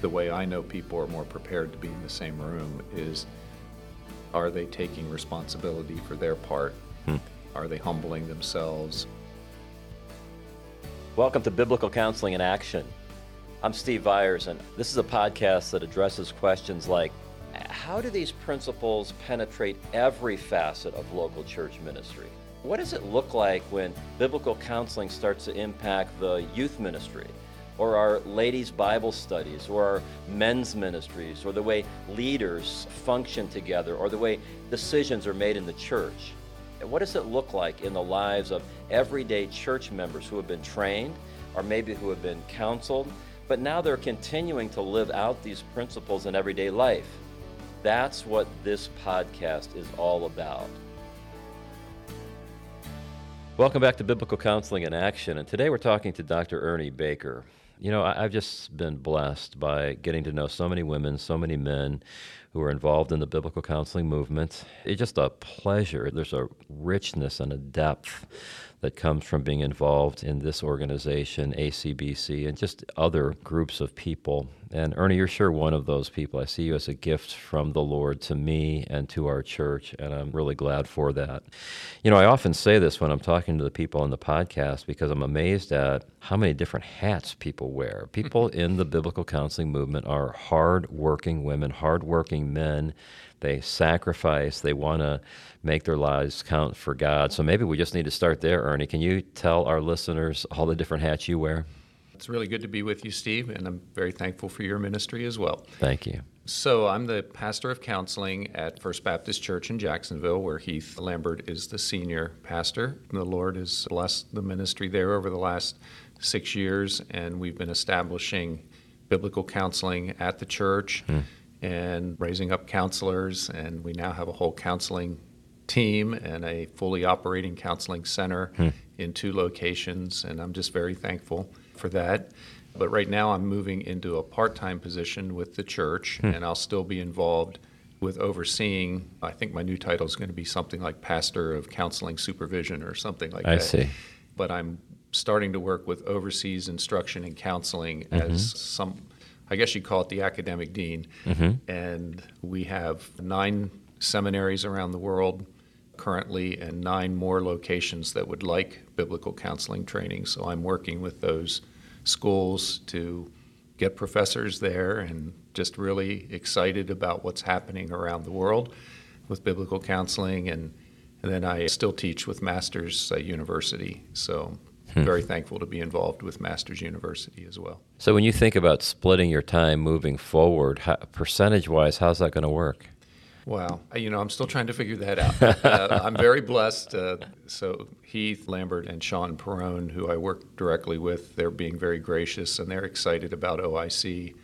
the way I know people are more prepared to be in the same room is are they taking responsibility for their part? Hmm. Are they humbling themselves? Welcome to Biblical Counseling in Action. I'm Steve Viars, and this is a podcast that addresses questions like how do these principles penetrate every facet of local church ministry? What does it look like when biblical counseling starts to impact the youth ministry? Or our ladies' Bible studies, or our men's ministries, or the way leaders function together, or the way decisions are made in the church. What does it look like in the lives of everyday church members who have been trained, or maybe who have been counseled, but now they're continuing to live out these principles in everyday life? That's what this podcast is all about. Welcome back to Biblical Counseling in Action, and today we're talking to Dr. Ernie Baker. You know, I, have just been blessed by getting to know so many women, so many men who are involved in the biblical counseling movement. It's just a pleasure. There's a richness and a depth that comes from being involved in this organization, ACBC, and just other groups of people. And Ernie, you're sure one of those people. I see you as a gift from the Lord to me and to our church, and I'm really glad for that. You know, I often say this when I'm talking to the people on the podcast because I'm amazed at how many different hats people wear. People in the biblical counseling movement are hard-working women, hard-working men. They sacrifice. They want to make their lives count for God. So maybe we just need to start there, Ernie. Can you tell our listeners all the different hats you wear? It's really good to be with you, Steve, and I'm very thankful for your ministry as well. Thank you. So, I'm the pastor of counseling at First Baptist Church in Jacksonville, where Heath Lambert is the senior pastor. The Lord has blessed the ministry there over the last six years, and we've been establishing biblical counseling at the church. Hmm and raising up counselors, and we now have a whole counseling team and a fully operating counseling center hmm. in two locations, and I'm just very thankful for that. But right now, I'm moving into a part time position with the church, hmm. and I'll still be involved with overseeing. I think my new title is going to be something like Pastor of Counseling Supervision or something like I that. I see. But I'm starting to work with overseas instruction and counseling mm-hmm. as some, I guess you'd call it the academic dean. Mm-hmm. And we have nine seminaries around the world currently and nine more locations that would like biblical counseling training. So I'm working with those schools to get professors there and just really excited about what's happening around the world with biblical counseling. And, and then I still teach with Masters uh, University. So hmm. very thankful to be involved with Masters University as well. So when you think about splitting your time moving forward, percentage wise, how's that going to work? Wow. You know, I'm still trying to figure that out. uh, I'm very blessed. Uh, so, Heath Lambert and Sean Perone, who I work directly with, they're being very gracious and they're excited about OIC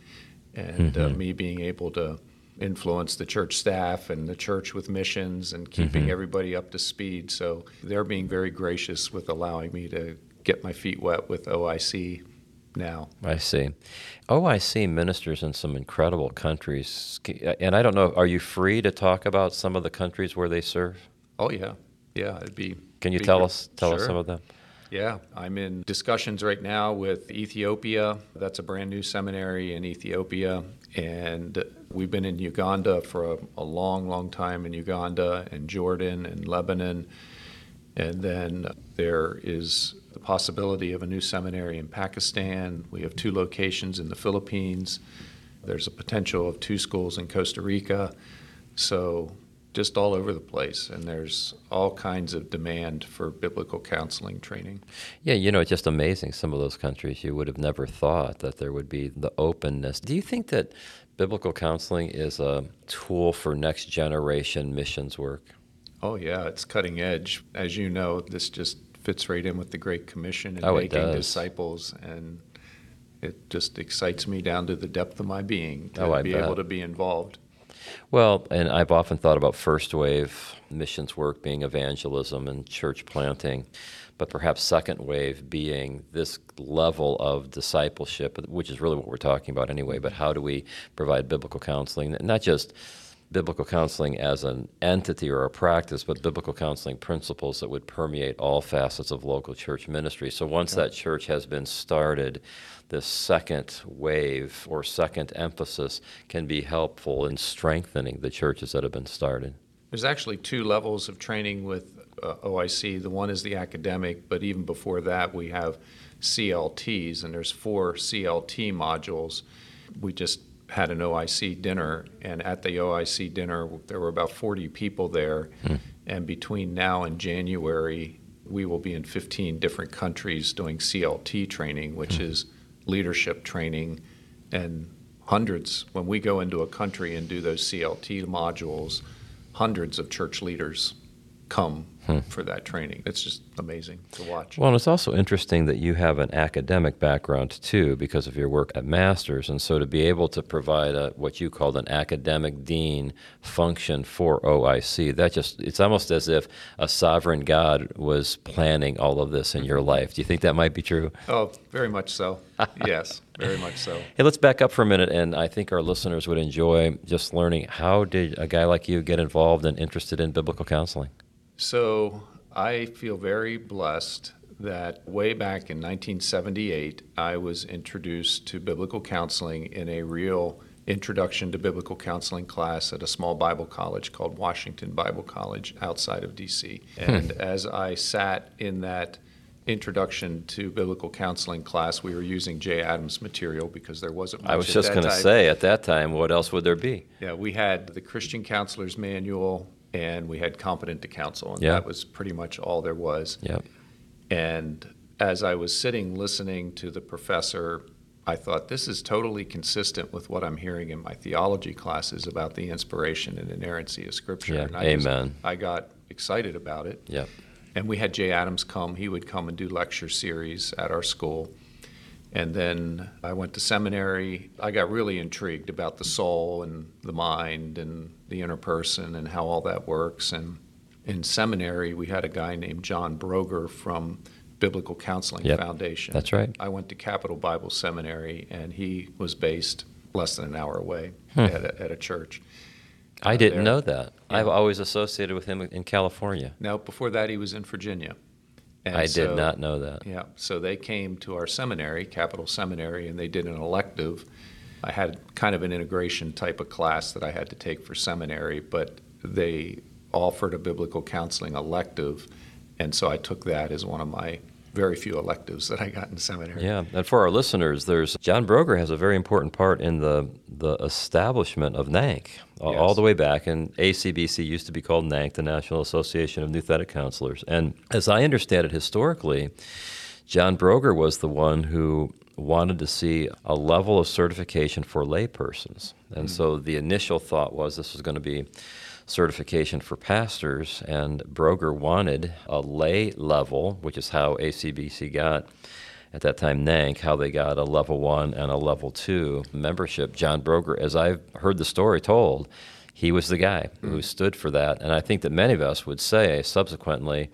and uh, mm-hmm. uh, me being able to influence the church staff and the church with missions and keeping mm-hmm. everybody up to speed. So, they're being very gracious with allowing me to get my feet wet with OIC now. I see. OIC ministers in some incredible countries. And I don't know, are you free to talk about some of the countries where they serve? Oh, yeah. Yeah, it'd be. Can you tell us tell sure. us some of them? Yeah, I'm in discussions right now with Ethiopia. That's a brand new seminary in Ethiopia. And we've been in Uganda for a, a long, long time in Uganda and Jordan and Lebanon. And then there is the possibility of a new seminary in Pakistan. We have two locations in the Philippines. There's a potential of two schools in Costa Rica. So, just all over the place, and there's all kinds of demand for biblical counseling training. Yeah, you know, it's just amazing. Some of those countries you would have never thought that there would be the openness. Do you think that biblical counseling is a tool for next generation missions work? Oh, yeah, it's cutting edge. As you know, this just fits right in with the Great Commission and oh, making disciples, and it just excites me down to the depth of my being to oh, be bet. able to be involved. Well, and I've often thought about first wave missions work being evangelism and church planting, but perhaps second wave being this level of discipleship, which is really what we're talking about anyway. But how do we provide biblical counseling, not just biblical counseling as an entity or a practice, but biblical counseling principles that would permeate all facets of local church ministry. So once that church has been started, this second wave or second emphasis can be helpful in strengthening the churches that have been started. There's actually two levels of training with uh, OIC. The one is the academic, but even before that, we have CLTs, and there's four CLT modules. We just had an OIC dinner, and at the OIC dinner, there were about 40 people there. Hmm. And between now and January, we will be in 15 different countries doing CLT training, which hmm. is leadership training, and hundreds. When we go into a country and do those CLT modules, hundreds of church leaders come Hmm. for that training. It's just amazing to watch. Well, and it's also interesting that you have an academic background too, because of your work at Masters, and so to be able to provide a, what you called an academic dean function for OIC, that just—it's almost as if a sovereign God was planning all of this in your mm-hmm. life. Do you think that might be true? Oh, very much so. yes, very much so. Hey, let's back up for a minute, and I think our listeners would enjoy just learning how did a guy like you get involved and interested in biblical counseling? So I feel very blessed that way back in 1978, I was introduced to biblical counseling in a real introduction to biblical counseling class at a small Bible college called Washington Bible College outside of DC. Hmm. And as I sat in that introduction to biblical counseling class, we were using Jay Adams material because there wasn't much I was just going to say, at that time, what else would there be? Yeah, we had the Christian Counselor's Manual and we had Competent to Counsel, and Yeah. that was pretty much all there was. Yep. And as I was sitting listening to the professor, I thought this is totally consistent with what I'm hearing in my theology classes about the inspiration and inerrancy of Scripture. Yeah, and I just- amen. I got excited about it. Yep. And we had Jay Adams come. He would come and do lecture series at our school. And then I went to seminary. I got really intrigued about the soul and the mind and the inner person and how all that works. And in seminary, we had a guy named John Broger from Biblical Counseling Yep, Foundation. that's right. I went to Capital Bible Seminary, and he was based less than an hour away Hmm. at, a, at a church. I uh, didn't there. know that. Yeah. I've always associated with him in California. Now, before that, he was in Virginia. And I did not know that. Yeah, so they came to our seminary, Capital Seminary, and they did an elective. I had kind of an integration type of class that I had to take for seminary, but they offered a biblical counseling elective, and so I took that as one of my very few electives that I got in seminary. Yeah, and for our listeners, there's John Broger has a very important part in the the establishment of NANC all- all the way back. And ACBC used to be called NANC, the National Association of Nouthetic Counselors. And as I understand it historically, John Broger was the one who wanted to see a level of certification for laypersons. And mm-hmm. so the initial thought was this was going to be certification for pastors, and Broger wanted a lay level, which is how ACBC got at that time NANC, how they got a level one and a level two membership. John Broger, as I've heard the story told, he was the guy who mm. stood for that. And I think that many of us would say subsequently,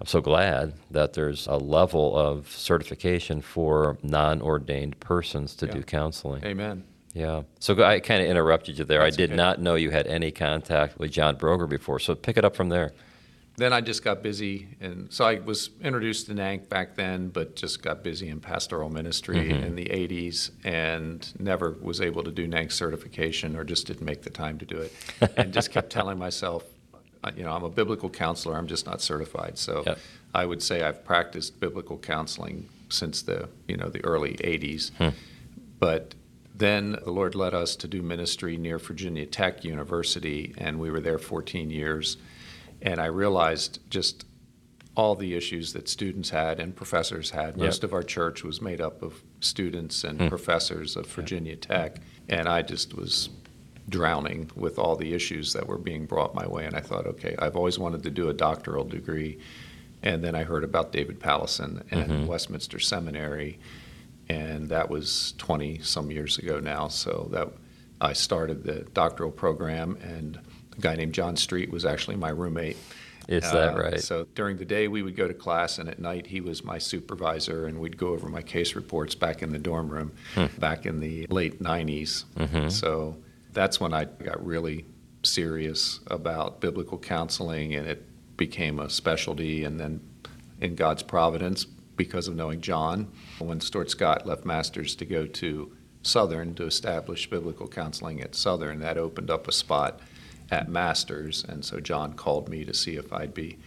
I'm so glad that there's a level of certification for non ordained persons to Yeah. do counseling. Amen. Yeah. So I kind of interrupted you there. That's I did okay. not know you had any contact with John Broger before. So pick it up from there. Then I just got busy, and so I was introduced to NANC back then, but just got busy in pastoral ministry in the 80s and never was able to do NANC certification or just didn't make the time to do it. and just kept telling myself, uh, you know, I'm a biblical counselor, I'm just not certified. So Yep. I would say I've practiced biblical counseling since the, you know, the early 80s. But then the Lord led us to do ministry near Virginia Tech University, and we were there 14 years. And I realized just all the issues that students had and professors had. Most of our church was made up of students and hmm. professors of Virginia Tech, and I just was drowning with all the issues that were being brought my way. And I thought, okay, I've always wanted to do a doctoral degree. And then I heard about David Powlison and mm-hmm. Westminster Seminary, and that was 20 some years ago now. So that I started the doctoral program, and a guy named John Street was actually my roommate. Is that Uh, right? So during the day we would go to class, and at night he was my supervisor, and we'd go over my case reports back in the dorm room, Hmm. back in the late '90s. Mm-hmm. So that's when I got really serious about biblical counseling, and it became a specialty. And then, in God's providence, because of knowing John, when Stuart Scott left Masters to go to Southern to establish biblical counseling at Southern, that opened up a spot at Masters. And so John called me to see if I'd be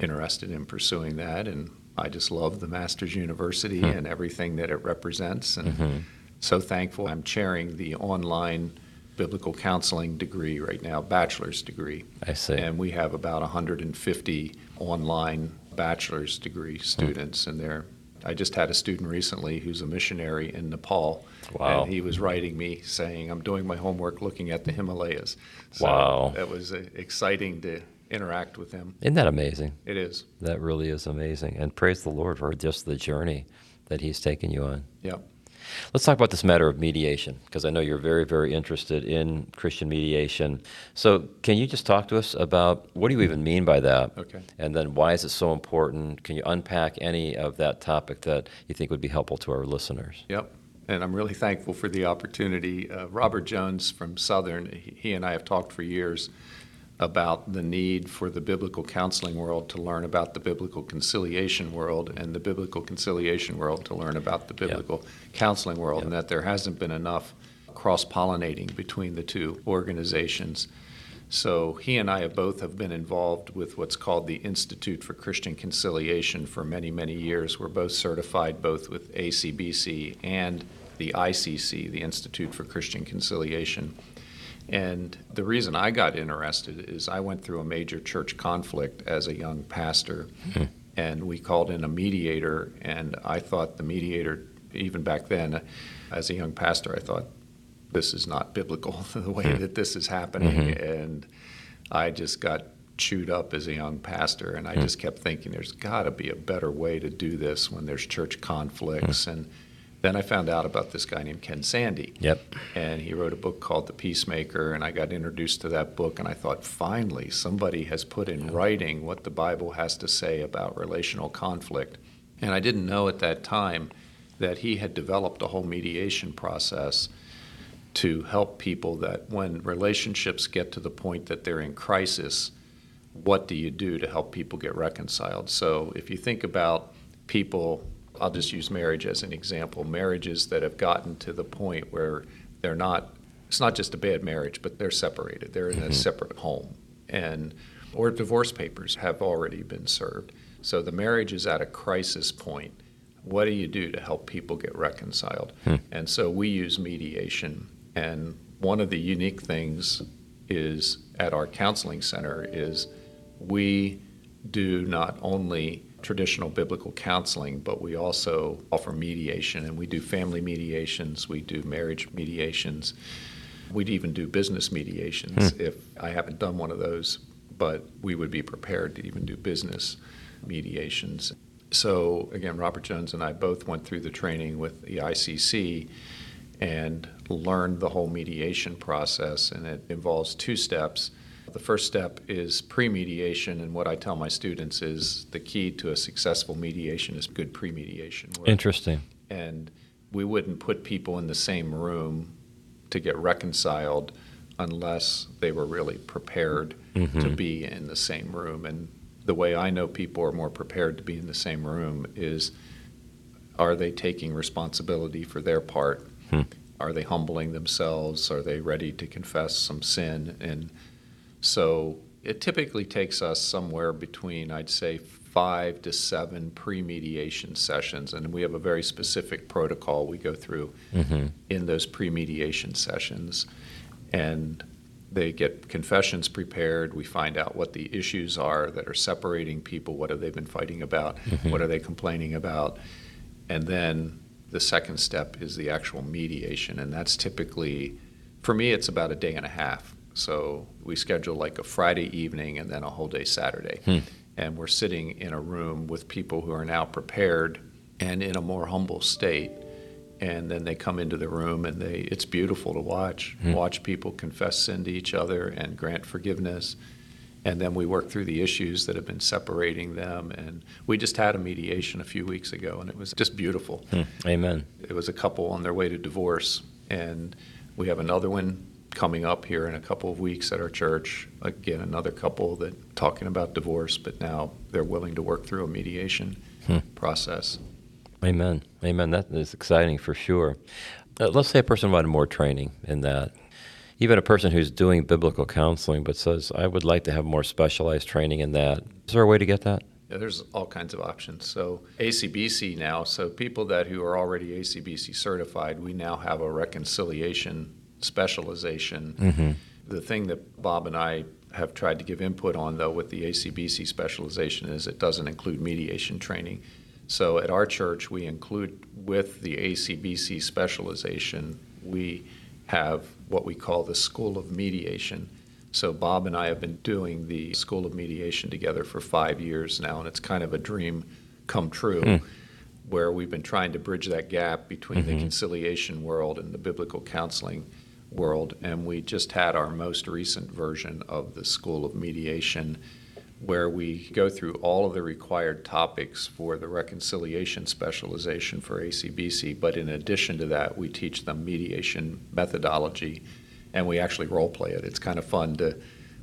interested in pursuing that. And I just love the Masters University Hmm. and everything that it represents. And Mhm. so thankful. I'm chairing the online biblical counseling degree right now, bachelor's degree. I see. And we have about 150 online bachelor's degree students, and they're. I just had a student recently who's a missionary in Nepal, Wow. and he was writing me saying, "I'm doing my homework looking at the Himalayas." So Wow. that was uh, exciting to interact with him. Isn't that amazing? It is. That really is amazing. And praise the Lord for just the journey that He's taken you on. Yep. Let's talk about this matter of mediation, because I know you're very, very interested in Christian mediation. So, can you just talk to us about what do you even mean by that? Okay. And then why is it so important? Can you unpack any of that topic that you think would be helpful to our listeners? Yep. And I'm really thankful for the opportunity. Uh, Robert Jones from Southern, he, he and I have talked for years about the need for the biblical counseling world to learn about the biblical conciliation world and the biblical conciliation world to learn about the biblical counseling world, and that there hasn't been enough cross pollinating between the two organizations. So he and I have both have been involved with what's called the Institute for Christian Conciliation for many, many years. We're both certified both with ACBC and the ICC, the Institute for Christian Conciliation. And the reason I got interested is I went through a major church conflict as a young pastor, mm-hmm. and we called in a mediator. And I thought the mediator, even back then, as a young pastor, I thought this is not biblical the way mm-hmm. that this is happening. Mm-hmm. And I just got chewed up as a young pastor, and I mm. just kept thinking there's got to be a better way to do this when there's church conflicts. Mm. And then I found out about this guy named Ken Sande Yep. and he wrote a book called The Peacemaker, and I got introduced to that book, and I thought, finally, somebody has put in writing what the Bible has to say about relational conflict. And I didn't know at that time that he had developed a whole mediation process to help people that when relationships get to the point that they're in crisis, what do you do to help people get reconciled? So if you think about people, I'll just use marriage as an example, marriages that have gotten to the point where they're not, it's not just a bad marriage, but they're separated. They're in a mm-hmm. separate home. And, or divorce papers have already been served. So the marriage is at a crisis point. What do you do to help people get reconciled? Hmm. And so we use mediation. And one of the unique things is at our counseling center is we do not only traditional biblical counseling, but we also offer mediation, and we do family mediations, we do marriage mediations, we'd even do business mediations hmm. if I haven't done one of those, but we would be prepared to even do business mediations. So, again, Robert Jones and I both went through the training with the ICC and learned the whole mediation process, and it involves two steps. The first step is pre mediation, and what I tell my students is the key to a successful mediation is good pre mediation work. Interesting. And we wouldn't put people in the same room to get reconciled unless they were really prepared to be in the same room. And the way I know people are more prepared to be in the same room is are they taking responsibility for their part? Hmm. Are they humbling themselves? Are they ready to confess some sin? And so it typically takes us somewhere between, I'd say, five to seven pre mediation sessions. And we have a very specific protocol we go through hmm in those pre mediation sessions. And they get confessions prepared. We find out what the issues are that are separating people. What have they been fighting about? What are they complaining about? And then the second step is the actual mediation. And that's typically, for me, it's about a day and a half. So we schedule like a Friday evening and then a whole day Saturday. Hmm. And we're sitting in a room with people who are now prepared and in a more humble state and then they come into the room and they it's beautiful to watch watch people confess sin to each other and grant forgiveness and then we work through the issues that have been separating them and we just had a mediation a few weeks ago and it was just beautiful Hmm. Amen. it was a couple on their way to divorce and we have another one coming up here in a couple of weeks at our church. Again, another couple that talking about divorce, but now they're willing to work through a mediation hmm. process. Amen. Amen. That is exciting for sure. Uh, let's say a person wanted more training in that. Even a person who's doing biblical counseling but says, I would like to have more specialized training in that. Is there a way to get that? Yeah, there's all kinds of options. So ACBC now, so people that who are already ACBC certified, we now have a reconciliation specialization. Mm-hmm. The thing that Bob and I have tried to give input on, though, with the ACBC specialization is it doesn't include mediation training. So at our church, we include with the ACBC specialization, we have what we call the School of Mediation. So Bob and I have been doing the School of Mediation together for five years now, and it's kind of a dream come true. Mm. Where we've been trying to bridge that gap between mm-hmm. the conciliation world and the biblical counseling world. And we just had our most recent version of the School of Mediation, where we go through all of the required topics for the reconciliation specialization for ACBC. But in addition to that, we teach them mediation methodology and we actually role play it. It's kind of fun to.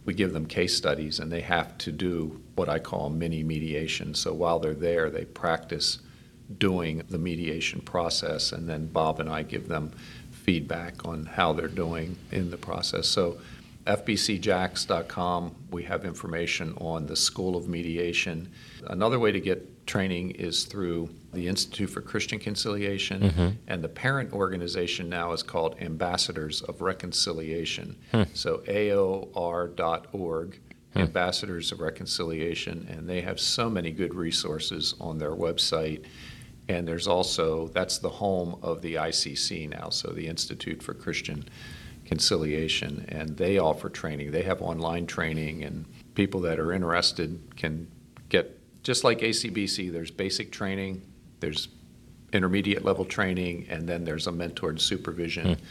We give them case studies, and they have to do what I call mini mediation. So while they're there, they practice doing the mediation process, and then Bob and I give them feedback on how they're doing in the process. So, FBCJAX.com, we have information on the School of Mediation. Another way to get training is through the Institute for Christian Conciliation, mm-hmm. and the parent organization now is called Ambassadors of Reconciliation. Hmm. So, AOR.org. Hmm. Ambassadors of Reconciliation, and they have so many good resources on their website and there's also, that's the home of the ICC now, so the Institute for Christian Conciliation, and they offer training. They have online training, and people that are interested can get, just like ACBC, there's basic training, there's intermediate level training, and then there's a mentored supervision. Hmm.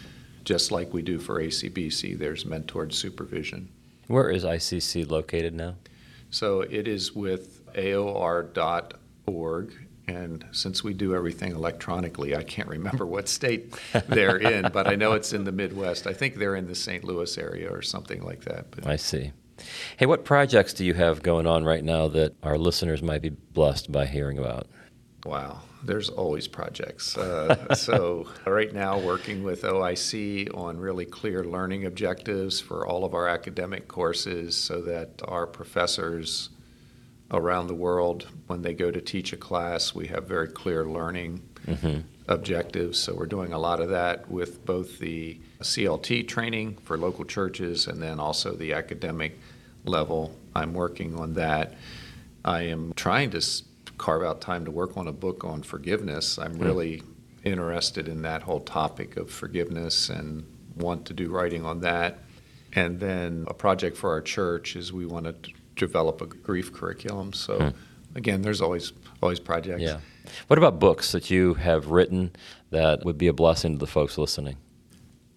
Just like we do for ACBC, there's mentored supervision. Where is ICC located now? So it is with AOR.org and since we do everything electronically, I can't remember what state they're in, but I know it's in the Midwest. I think they're in the St. Louis area or something like that. But. I see. Hey, what projects do you have going on right now that our listeners might be blessed by hearing about? Wow, there's always projects. Uh, so, right now, working with OIC on really clear learning objectives for all of our academic courses so that our professors around the world when they go to teach a class. We have very clear learning mm-hmm. objectives. So we're doing a lot of that with both the CLT training for local churches and then also the academic level. I'm working on that. I am trying to carve out time to work on a book on forgiveness. I'm hmm. really interested in that whole topic of forgiveness and want to do writing on that. And then a project for our church is we want to develop a grief curriculum. So hmm. again, there's always always projects. Yeah. What about books that you have written that would be a blessing to the folks listening?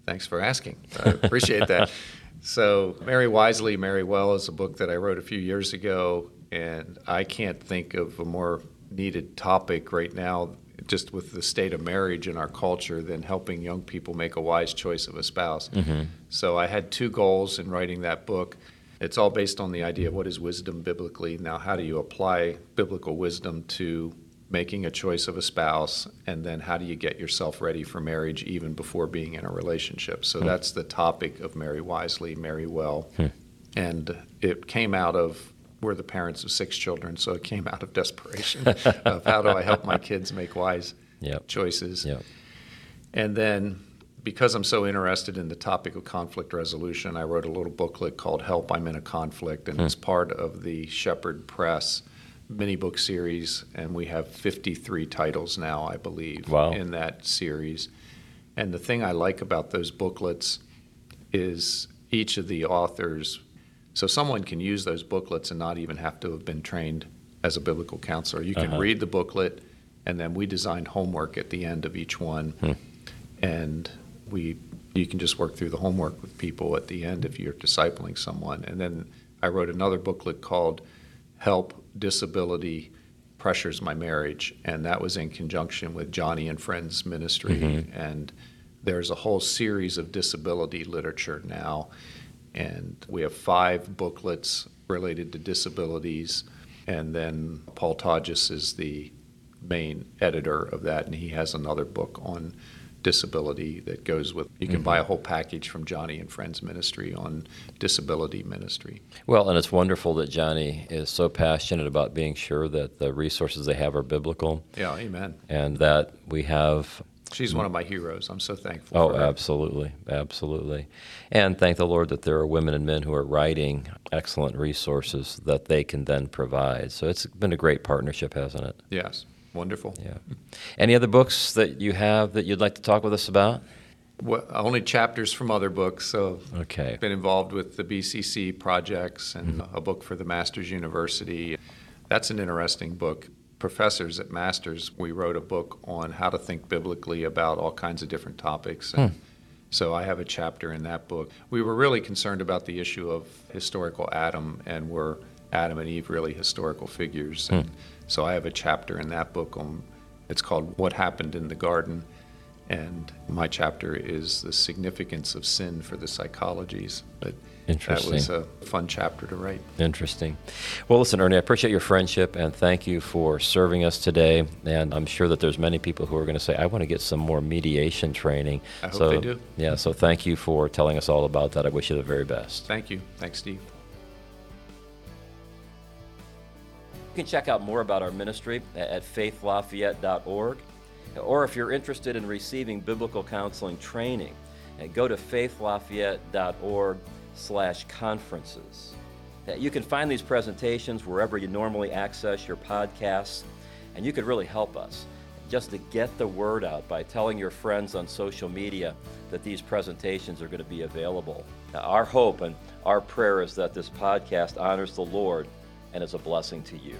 Thanks for asking. I appreciate that. So, Marry Wisely, Marry Well is a book that I wrote a few years ago, and I can't think of a more needed topic right now, just with the state of marriage in our culture, than helping young people make a wise choice of a spouse. Mm-hmm. So, I had two goals in writing that book. It's all based on the idea of what is wisdom biblically. Now, how do you apply biblical wisdom to making a choice of a spouse? And then how do you get yourself ready for marriage even before being in a relationship? So hmm. that's the topic of Marry Wisely, Marry Well. Hmm. And it came out of we're the parents of six children, so it came out of desperation of how do I help my kids make wise yep. choices. Yep. And then because I'm so interested in the topic of conflict resolution, I wrote a little booklet called Help I'm in a Conflict, and hmm. it's part of the Shepherd Press mini book series, and we have 53 titles now, I believe, wow. in that series. And the thing I like about those booklets is each of the authors, so someone can use those booklets and not even have to have been trained as a biblical counselor. You can uh-huh. read the booklet, and then we designed homework at the end of each one. Hmm. And we you can just work through the homework with people at the end if you're discipling someone. And then I wrote another booklet called Help Disability Pressures My Marriage, and that was in conjunction with Joni and Friends Ministry. Mm-hmm. And there's a whole series of disability literature now, and we have five booklets related to disabilities. And then Paul Tautges is the main editor of that, and he has another book on disability that goes with. You can mm-hmm. buy a whole package from Joni and Friends Ministry on disability ministry. Well, and it's wonderful that Joni is so passionate about being sure that the resources they have are biblical Yeah, amen. and that we have She's one of my heroes. I'm so thankful. Oh, for her. absolutely, absolutely. And thank the Lord that there are women and men who are writing excellent resources that they can then provide. So it's been a great partnership, hasn't it? Yes, wonderful. Yeah. Any other books that you have that you'd like to talk with us about? Well, only chapters from other books. So Okay. I've been involved with the BCC projects and mm-hmm. a book for the Masters University. That's an interesting book. Professors at Masters, we wrote a book on how to think biblically about all kinds of different topics. And So I have a chapter in that book. We were really concerned about the issue of historical Adam, and were Adam and Eve really historical figures? Hmm. And so I have a chapter in that book on. It's called "What Happened in the Garden," and my chapter is the significance of sin for the psychologies. But that was a fun chapter to write. Interesting. Well, listen, Ernie, I appreciate your friendship and thank you for serving us today. And I'm sure that there's many people who are going to say, I want to get some more mediation training. I hope so, they do. Yeah, so thank you for telling us all about that. I wish you the very best. Thank you. Thanks, Steve. Can check out more about our ministry at faithlafayette.org. Or if you're interested in receiving biblical counseling training, uh, go to faithlafayette.org slash conferences. Uh, You can find these presentations wherever you normally access your podcasts, and you could really help us just to get the word out by telling your friends on social media that these presentations are going to be available. Now, our hope and our prayer is that this podcast honors the Lord and is a blessing to you.